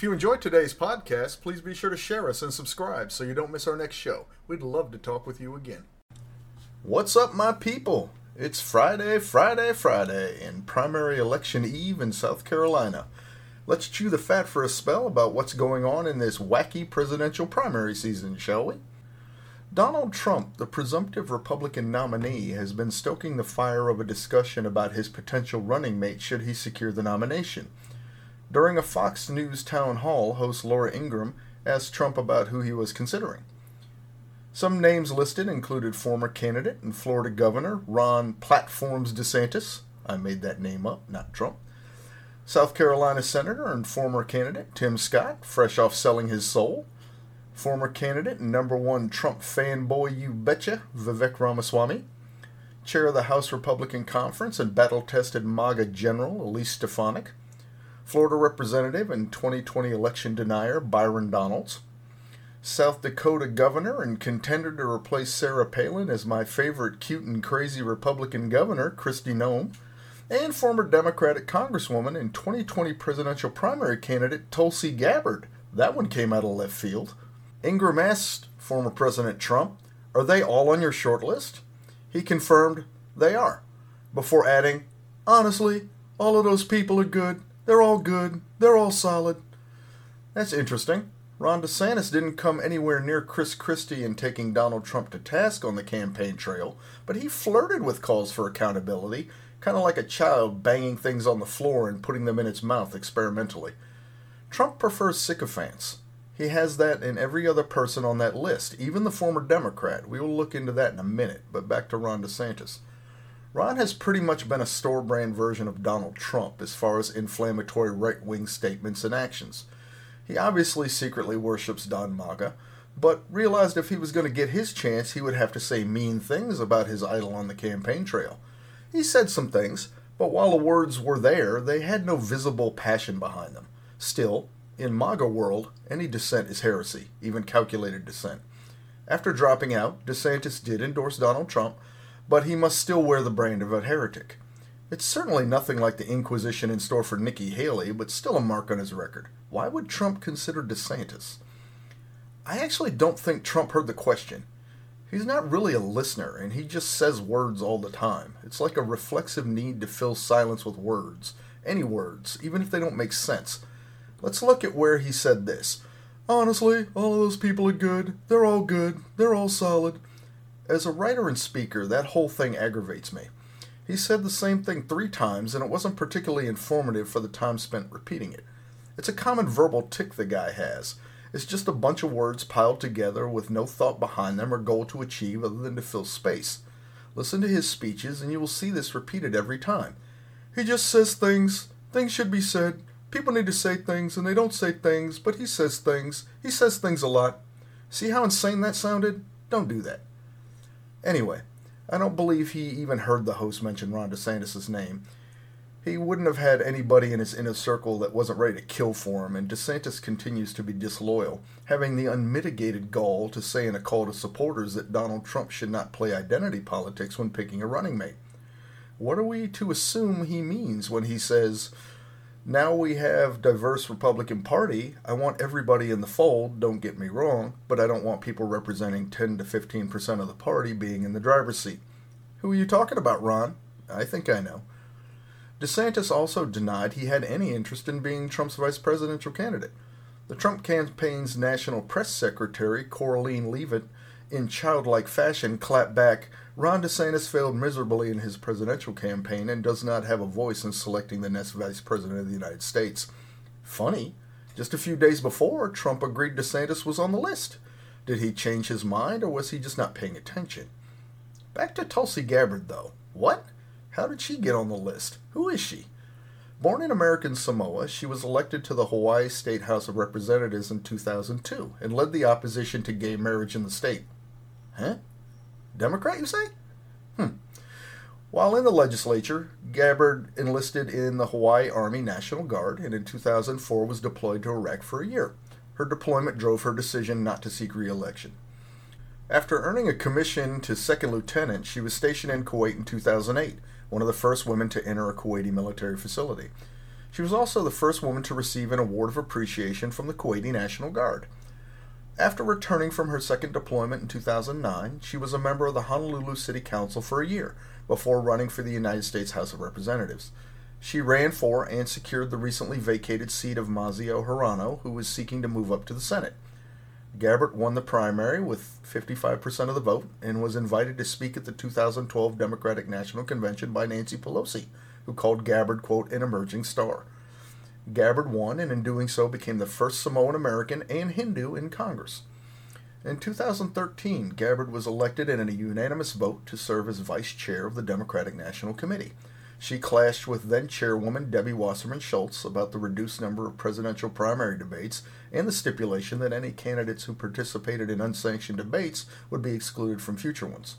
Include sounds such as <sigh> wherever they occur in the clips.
If you enjoyed today's podcast, please be sure to share us and subscribe so you don't miss our next show. We'd love to talk with you again. What's up, my people? It's Friday, Friday, Friday, and primary election eve in South Carolina. Let's chew the fat for a spell about what's going on in this wacky presidential primary season, shall we? Donald Trump, the presumptive Republican nominee, has been stoking the fire of a discussion about his potential running mate should he secure the nomination. During a Fox News town hall, host Laura Ingraham asked Trump about who he was considering. Some names listed included former candidate and Florida Governor Ron Platforms DeSantis. I made that name up, not Trump. South Carolina Senator and former candidate Tim Scott, fresh off selling his soul. Former candidate and number one Trump fanboy, you betcha, Vivek Ramaswamy. Chair of the House Republican Conference and battle tested MAGA General Elise Stefanik. Florida Representative and 2020 election denier Byron Donalds. South Dakota governor and contender to replace Sarah Palin as my favorite cute and crazy Republican governor, Kristi Noem, and former Democratic Congresswoman and 2020 presidential primary candidate Tulsi Gabbard. That one came out of left field. Ingraham asked former President Trump, Are they all on your short list? He confirmed they are, before adding, Honestly, all of those people are good. They're all good. They're all solid. That's interesting. Ron DeSantis didn't come anywhere near Chris Christie in taking Donald Trump to task on the campaign trail, but he flirted with calls for accountability, kind of like a child banging things on the floor and putting them in its mouth experimentally. Trump prefers sycophants. He has that in every other person on that list, even the former Democrat. We will look into that in a minute, but back to Ron DeSantis. Ron has pretty much been a store brand version of Donald Trump as far as inflammatory right wing statements and actions. He obviously secretly worships Don MAGA, but realized if he was going to get his chance, he would have to say mean things about his idol on the campaign trail. He said some things, but while the words were there, they had no visible passion behind them. Still, in MAGA world, any dissent is heresy, even calculated dissent. After dropping out, DeSantis did endorse Donald Trump, but he must still wear the brand of a heretic. It's certainly nothing like the Inquisition in store for Nikki Haley, but still a mark on his record. Why would Trump consider DeSantis? I actually don't think Trump heard the question. He's not really a listener, and he just says words all the time. It's like a reflexive need to fill silence with words. Any words, even if they don't make sense. Let's look at where he said this. Honestly, all of those people are good. They're all good. They're all solid. As a writer and speaker, that whole thing aggravates me. He said the same thing three times, and it wasn't particularly informative for the time spent repeating it. It's a common verbal tick the guy has. It's just a bunch of words piled together with no thought behind them or goal to achieve other than to fill space. Listen to his speeches, and you will see this repeated every time. He just says things. Things should be said. People need to say things, and they don't say things, but he says things. He says things a lot. See how insane that sounded? Don't do that. Anyway, I don't believe he even heard the host mention Ron DeSantis' name. He wouldn't have had anybody in his inner circle that wasn't ready to kill for him, and DeSantis continues to be disloyal, having the unmitigated gall to say in a call to supporters that Donald Trump should not play identity politics when picking a running mate. What are we to assume he means when he says, now we have diverse Republican Party. I want everybody in the fold, don't get me wrong, but I don't want people representing 10 to 15% of the party being in the driver's seat. Who are you talking about, Ron? I think I know. DeSantis also denied he had any interest in being Trump's vice presidential candidate. The Trump campaign's national press secretary, Karoline Leavitt, in childlike fashion, clapped back, Ron DeSantis failed miserably in his presidential campaign and does not have a voice in selecting the next vice president of the United States. Funny, just a few days before, Trump agreed DeSantis was on the list. Did he change his mind, or was he just not paying attention? Back to Tulsi Gabbard, though. What? How did she get on the list? Who is she? Born in American Samoa, she was elected to the Hawaii State House of Representatives in 2002 and led the opposition to gay marriage in the state. Huh? Democrat, you say? Hmm. While in the legislature, Gabbard enlisted in the Hawaii Army National Guard and in 2004 was deployed to Iraq for a year. Her deployment drove her decision not to seek re election. After earning a commission to second lieutenant, she was stationed in Kuwait in 2008, one of the first women to enter a Kuwaiti military facility. She was also the first woman to receive an award of appreciation from the Kuwaiti National Guard. After returning from her second deployment in 2009, she was a member of the Honolulu City Council for a year before running for the United States House of Representatives. She ran for and secured the recently vacated seat of Mazie Hirano, who was seeking to move up to the Senate. Gabbard won the primary with 55% of the vote and was invited to speak at the 2012 Democratic National Convention by Nancy Pelosi, who called Gabbard, quote, an emerging star. Gabbard won, and in doing so became the first Samoan American and Hindu in Congress. In 2013, Gabbard was elected in a unanimous vote to serve as vice chair of the Democratic National Committee. She clashed with then chairwoman Debbie Wasserman Schultz about the reduced number of presidential primary debates and the stipulation that any candidates who participated in unsanctioned debates would be excluded from future ones.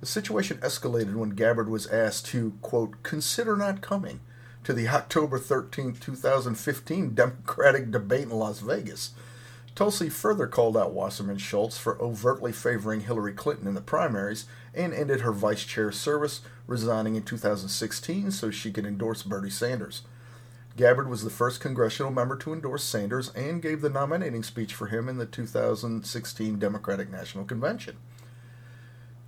The situation escalated when Gabbard was asked to, quote, consider not coming to the October 13, 2015 Democratic debate in Las Vegas. Tulsi further called out Wasserman Schultz for overtly favoring Hillary Clinton in the primaries and ended her vice chair service, resigning in 2016 so she could endorse Bernie Sanders. Gabbard was the first congressional member to endorse Sanders and gave the nominating speech for him in the 2016 Democratic National Convention.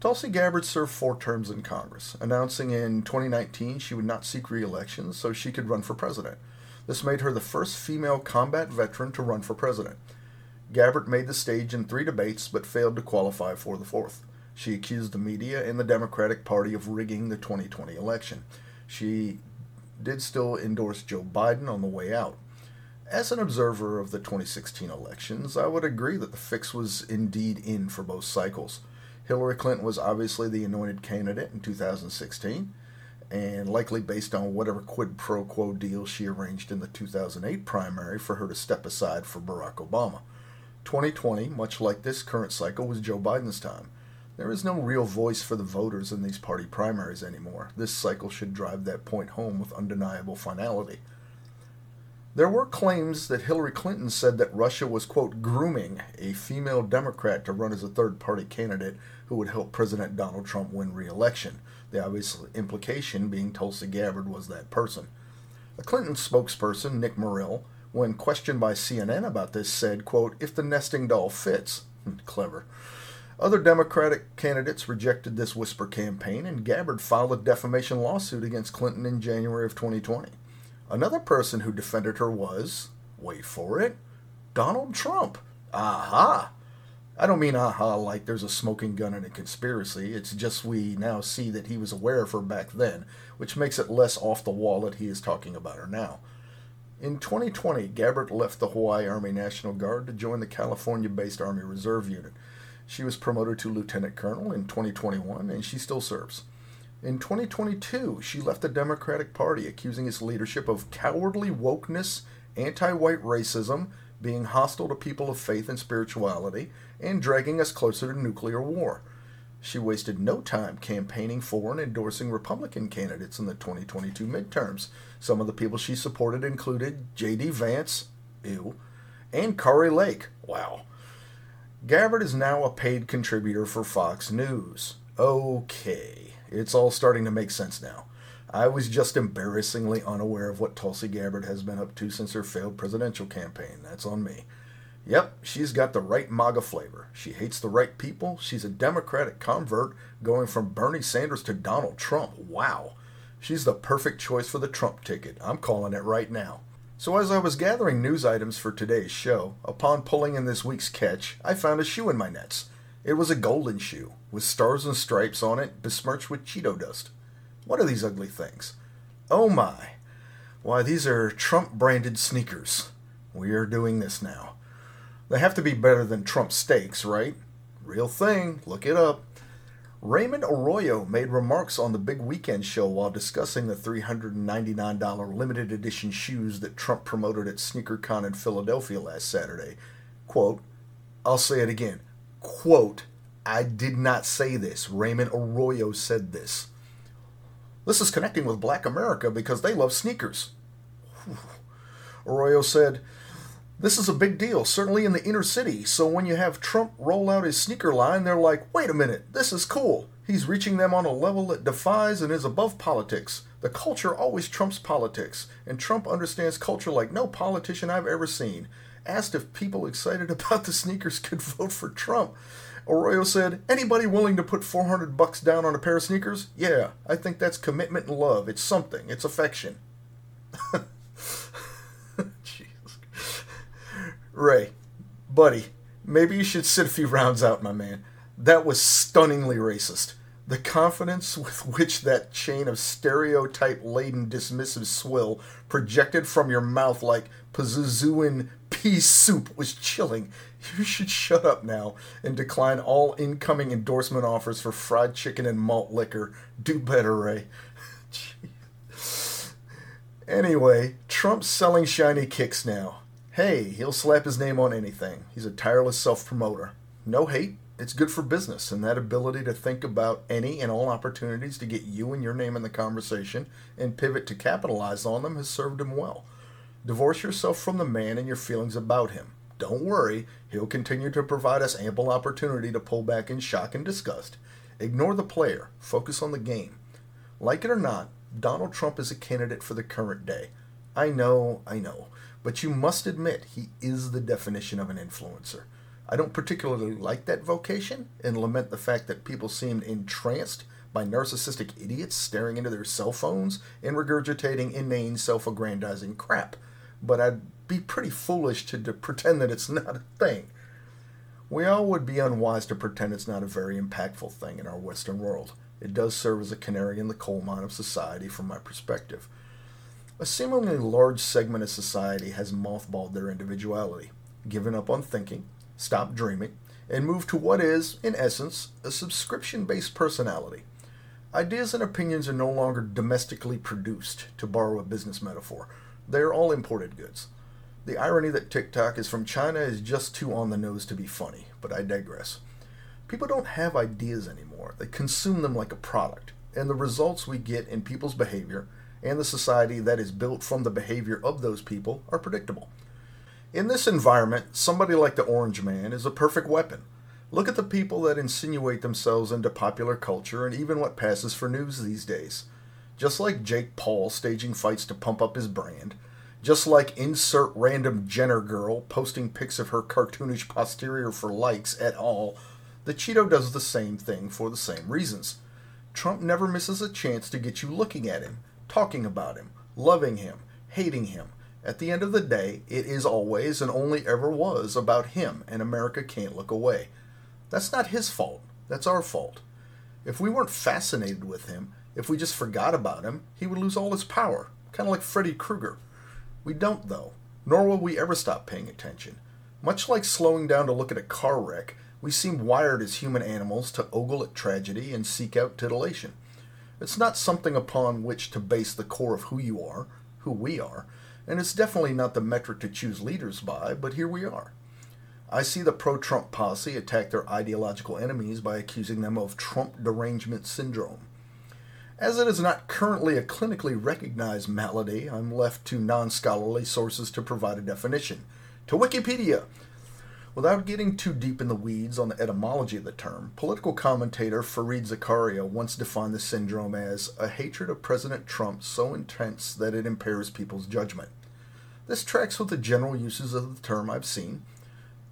Tulsi Gabbard served four terms in Congress, announcing in 2019 she would not seek re election so she could run for president. This made her the first female combat veteran to run for president. Gabbard made the stage in three debates but failed to qualify for the fourth. She accused the media and the Democratic Party of rigging the 2020 election. She did still endorse Joe Biden on the way out. As an observer of the 2016 elections, I would agree that the fix was indeed in for both cycles. Hillary Clinton was obviously the anointed candidate in 2016, and likely based on whatever quid pro quo deal she arranged in the 2008 primary for her to step aside for Barack Obama. 2020, much like this current cycle, was Joe Biden's time. There is no real voice for the voters in these party primaries anymore. This cycle should drive that point home with undeniable finality. There were claims that Hillary Clinton said that Russia was, quote, grooming a female Democrat to run as a third party candidate who would help President Donald Trump win re election. The obvious implication being Tulsi Gabbard was that person. A Clinton spokesperson, Nick Merrill, when questioned by CNN about this, said, quote, if the nesting doll fits. Hmm, clever. Other Democratic candidates rejected this whisper campaign, and Gabbard filed a defamation lawsuit against Clinton in January of 2020. Another person who defended her was, wait for it, Donald Trump. Aha! I don't mean aha like there's a smoking gun in a conspiracy. It's just we now see that he was aware of her back then, which makes it less off the wall that he is talking about her now. In 2020, Gabbard left the Hawaii Army National Guard to join the California based Army Reserve Unit. She was promoted to lieutenant colonel in 2021 and she still serves. In 2022, she left the Democratic Party, accusing its leadership of cowardly wokeness, anti white racism, being hostile to people of faith and spirituality, and dragging us closer to nuclear war. She wasted no time campaigning for and endorsing Republican candidates in the 2022 midterms. Some of the people she supported included J.D. Vance, ew, and Kari Lake, wow. Gabbard is now a paid contributor for Fox News. Okay. It's all starting to make sense now. I was just embarrassingly unaware of what Tulsi Gabbard has been up to since her failed presidential campaign. That's on me. Yep, she's got the right MAGA flavor. She hates the right people. She's a Democratic convert going from Bernie Sanders to Donald Trump. Wow. She's the perfect choice for the Trump ticket. I'm calling it right now. So, as I was gathering news items for today's show, upon pulling in this week's catch, I found a shoe in my nets. It was a golden shoe, with stars and stripes on it, besmirched with Cheeto dust. What are these ugly things? Oh my! Why, these are Trump branded sneakers. We are doing this now. They have to be better than Trump steaks, right? Real thing, look it up. Raymond Arroyo made remarks on the big weekend show while discussing the $399 limited edition shoes that Trump promoted at SneakerCon in Philadelphia last Saturday. Quote, I'll say it again quote, I did not say this. Raymond Arroyo said this. This is connecting with black America because they love sneakers. Arroyo said, This is a big deal, certainly in the inner city. So when you have Trump roll out his sneaker line, they're like, wait a minute, this is cool. He's reaching them on a level that defies and is above politics. The culture always trumps politics, and Trump understands culture like no politician I've ever seen. Asked if people excited <laughs> about the sneakers could vote for Trump. Arroyo said, Anybody willing to put 400 bucks down on a pair of sneakers? Yeah, I think that's commitment and love. It's something, it's affection. <laughs> Jesus. Ray, buddy, maybe you should sit a few rounds out, my man. That was stunningly racist. The confidence with which that chain of stereotype laden dismissive swill projected from your mouth like Pazuzuan pea soup was chilling. You should shut up now and decline all incoming endorsement offers for fried chicken and malt liquor. Do better, Ray. <laughs> anyway, Trump's selling shiny kicks now. Hey, he'll slap his name on anything. He's a tireless self promoter. No hate, it's good for business, and that ability to think about any and all opportunities to get you and your name in the conversation and pivot to capitalize on them has served him well. Divorce yourself from the man and your feelings about him. Don't worry, he'll continue to provide us ample opportunity to pull back in shock and disgust. Ignore the player, focus on the game. Like it or not, Donald Trump is a candidate for the current day. I know, I know, but you must admit he is the definition of an influencer. I don't particularly like that vocation and lament the fact that people seemed entranced by narcissistic idiots staring into their cell phones and regurgitating inane self aggrandizing crap. But I'd be pretty foolish to, to pretend that it's <laughs> not a thing. We all would be unwise to pretend it's not a very impactful thing in our Western world. It does serve as a canary in the coal mine of society from my perspective. A seemingly large segment of society has mothballed their individuality, given up on thinking, stopped dreaming, and moved to what is, in essence, a subscription based personality. Ideas and opinions are no longer domestically produced, to borrow a business metaphor. They are all imported goods. The irony that TikTok is from China is just too on the nose to be funny, but I digress. People don't have ideas anymore, they consume them like a product, and the results we get in people's behavior and the society that is built from the behavior of those people are predictable. In this environment, somebody like the Orange Man is a perfect weapon. Look at the people that insinuate themselves into popular culture and even what passes for news these days. Just like Jake Paul staging fights to pump up his brand, just like insert random Jenner girl posting pics of her cartoonish posterior for likes at all, the Cheeto does the same thing for the same reasons. Trump never misses a chance to get you looking at him, talking about him, loving him, hating him, at the end of the day, it is always and only ever was about him, and America can't look away. That's not his fault. That's our fault. If we weren't fascinated with him, if we just forgot about him, he would lose all his power, kind of like Freddy Krueger. We don't, though, nor will we ever stop paying attention. Much like slowing down to look at a car wreck, we seem wired as human animals to ogle at tragedy and seek out titillation. It's not something upon which to base the core of who you are, who we are, and it's definitely not the metric to choose leaders by, but here we are. I see the pro Trump posse attack their ideological enemies by accusing them of Trump derangement syndrome. As it is not currently a clinically recognized malady, I'm left to non scholarly sources to provide a definition. To Wikipedia! Without getting too deep in the weeds on the etymology of the term, political commentator Fareed Zakaria once defined the syndrome as a hatred of President Trump so intense that it impairs people's judgment. This tracks with the general uses of the term I've seen.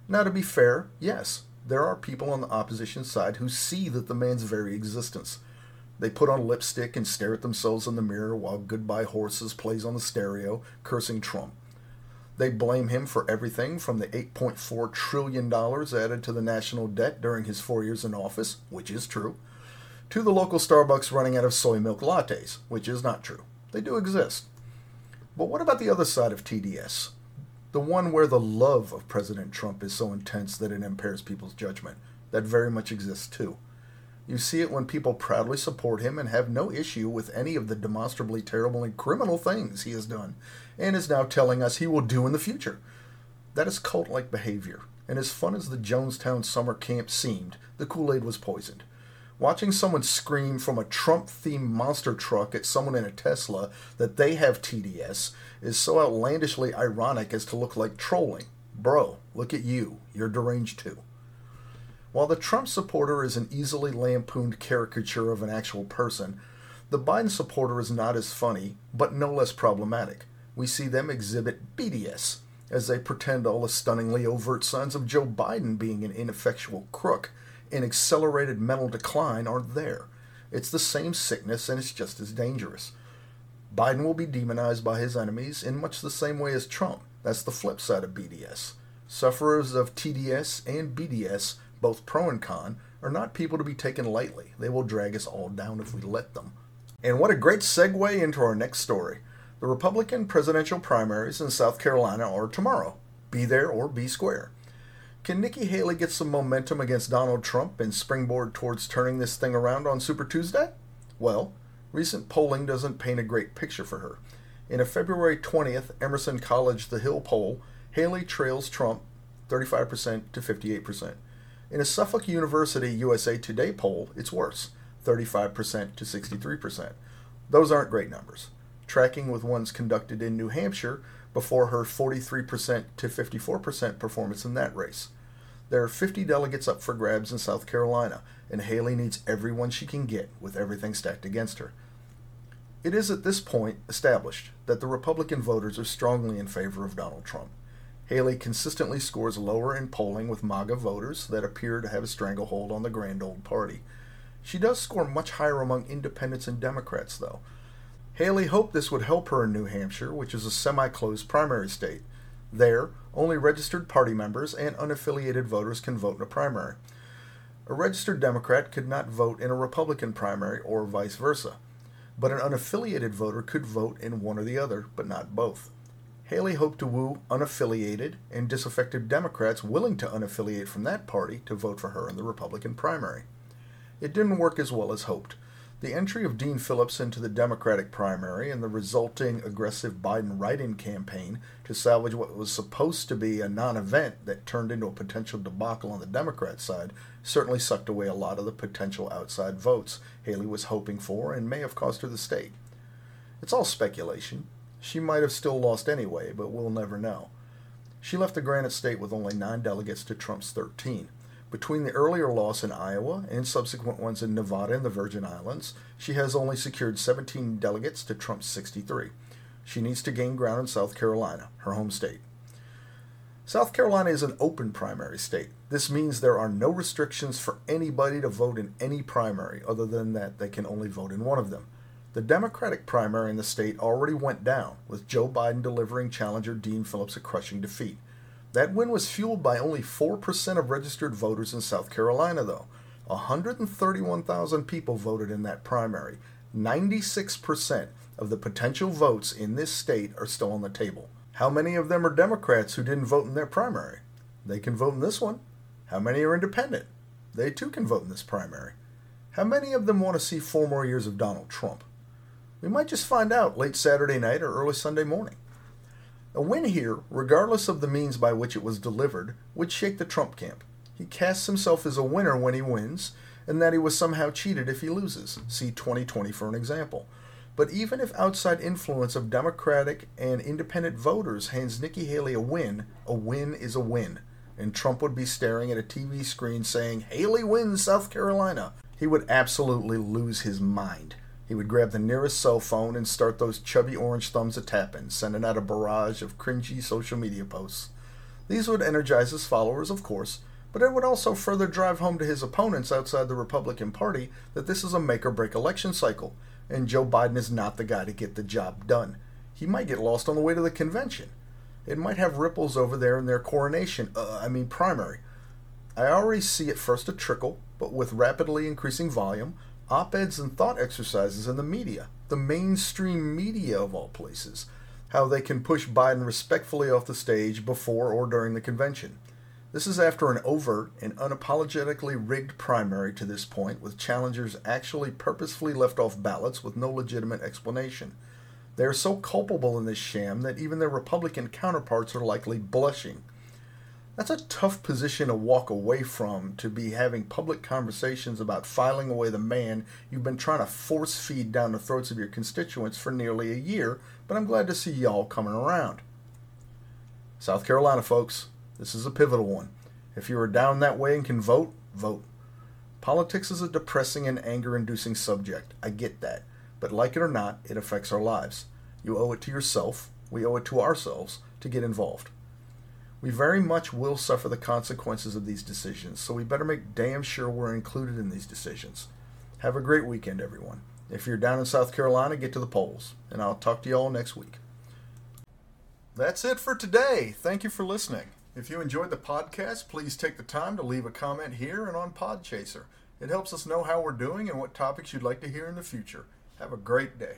Now, to be fair, yes, there are people on the opposition side who see that the man's very existence. They put on lipstick and stare at themselves in the mirror while Goodbye Horses plays on the stereo, cursing Trump. They blame him for everything from the $8.4 trillion added to the national debt during his four years in office, which is true, to the local Starbucks running out of soy milk lattes, which is not true. They do exist. But what about the other side of TDS? The one where the love of President Trump is so intense that it impairs people's judgment. That very much exists too. You see it when people proudly support him and have no issue with any of the demonstrably terrible and criminal things he has done, and is now telling us he will do in the future. That is cult like behavior, and as fun as the Jonestown summer camp seemed, the Kool Aid was poisoned. Watching someone scream from a Trump themed monster truck at someone in a Tesla that they have TDS is so outlandishly ironic as to look like trolling. Bro, look at you. You're deranged too. While the Trump supporter is an easily lampooned caricature of an actual person, The Biden supporter is not as funny, but no less problematic. We see them exhibit BDS as they pretend all the stunningly overt signs of Joe Biden being an ineffectual crook and accelerated mental decline aren't there. It's the same sickness and it's just as dangerous. Biden will be demonized by his enemies in much the same way as Trump. That's the flip side of BDS. Sufferers of TDS and BDS, both pro and con, are not people to be taken lightly. They will drag us all down if we let them. And what a great segue into our next story. The Republican presidential primaries in South Carolina are tomorrow. Be there or be square. Can Nikki Haley get some momentum against Donald Trump and springboard towards turning this thing around on Super Tuesday? Well, recent polling doesn't paint a great picture for her. In a February 20th Emerson College The Hill poll, Haley trails Trump 35% to 58%. In a Suffolk University USA Today poll, it's worse 35% to 63%. Those aren't great numbers. Tracking with ones conducted in New Hampshire before her 43% to 54% performance in that race. There are 50 delegates up for grabs in South Carolina, and Haley needs everyone she can get with everything stacked against her. It is at this point established that the Republican voters are strongly in favor of Donald Trump. Haley consistently scores lower in polling with MAGA voters that appear to have a stranglehold on the grand old party. She does score much higher among independents and Democrats, though. Haley hoped this would help her in New Hampshire, which is a semi closed primary state. There, only registered party members and unaffiliated voters can vote in a primary. A registered Democrat could not vote in a Republican primary or vice versa, but an unaffiliated voter could vote in one or the other, but not both. Haley hoped to woo unaffiliated and disaffected Democrats willing to unaffiliate from that party to vote for her in the Republican primary. It didn't work as well as hoped. The entry of Dean Phillips into the Democratic primary and the resulting aggressive Biden write in campaign to salvage what was supposed to be a non event that turned into a potential debacle on the Democrat side certainly sucked away a lot of the potential outside votes Haley was hoping for and may have cost her the state. It's all speculation. She might have still lost anyway, but we'll never know. She left the Granite State with only nine delegates to Trump's 13. Between the earlier loss in Iowa and subsequent ones in Nevada and the Virgin Islands, she has only secured 17 delegates to Trump's 63. She needs to gain ground in South Carolina, her home state. South Carolina is an open primary state. This means there are no restrictions for anybody to vote in any primary, other than that they can only vote in one of them. The Democratic primary in the state already went down, with Joe Biden delivering challenger Dean Phillips a crushing defeat. That win was fueled by only 4% of registered voters in South Carolina, though. 131,000 people voted in that primary. 96% of the potential votes in this state are still on the table. How many of them are Democrats who didn't vote in their primary? They can vote in this one. How many are independent? They too can vote in this primary. How many of them want to see four more years of Donald Trump? We might just find out late Saturday night or early Sunday morning. A win here, regardless of the means by which it was delivered, would shake the Trump camp. He casts himself as a winner when he wins, and that he was somehow cheated if he loses. See 2020 for an example. But even if outside influence of Democratic and independent voters hands Nikki Haley a win, a win is a win. And Trump would be staring at a TV screen saying, Haley wins South Carolina. He would absolutely lose his mind. He would grab the nearest cell phone and start those chubby orange thumbs a tapping, sending out a barrage of cringy social media posts. These would energize his followers, of course, but it would also further drive home to his opponents outside the Republican Party that this is a make or break election cycle, and Joe Biden is not the guy to get the job done. He might get lost on the way to the convention. It might have ripples over there in their coronation, uh, I mean, primary. I already see it first a trickle, but with rapidly increasing volume, op eds and thought exercises in the media, the mainstream media of all places, how they can push Biden respectfully off the stage before or during the convention. This is after an overt and unapologetically rigged primary to this point, with challengers actually purposefully left off ballots with no legitimate explanation. They are so culpable in this sham that even their Republican counterparts are likely blushing. That's a tough position to walk away from to be having public conversations about filing away the man you've been trying to force feed down the throats of your constituents for nearly a year, but I'm glad to see y'all coming around. South Carolina, folks, this is a pivotal one. If you are down that way and can vote, vote. Politics is a depressing and anger inducing subject. I get that. but like it or not, it affects our lives. You owe it to yourself, we owe it to ourselves to get involved. We very much will suffer the consequences of these decisions, so we better make damn sure we're included in these decisions. Have a great weekend, everyone. If you're down in South Carolina, get to the polls, and I'll talk to you all next week. That's it for today. Thank you for listening. If you enjoyed the podcast, please take the time to leave a comment here and on Podchaser. It helps us know how we're doing and what topics you'd like to hear in the future. Have a great day.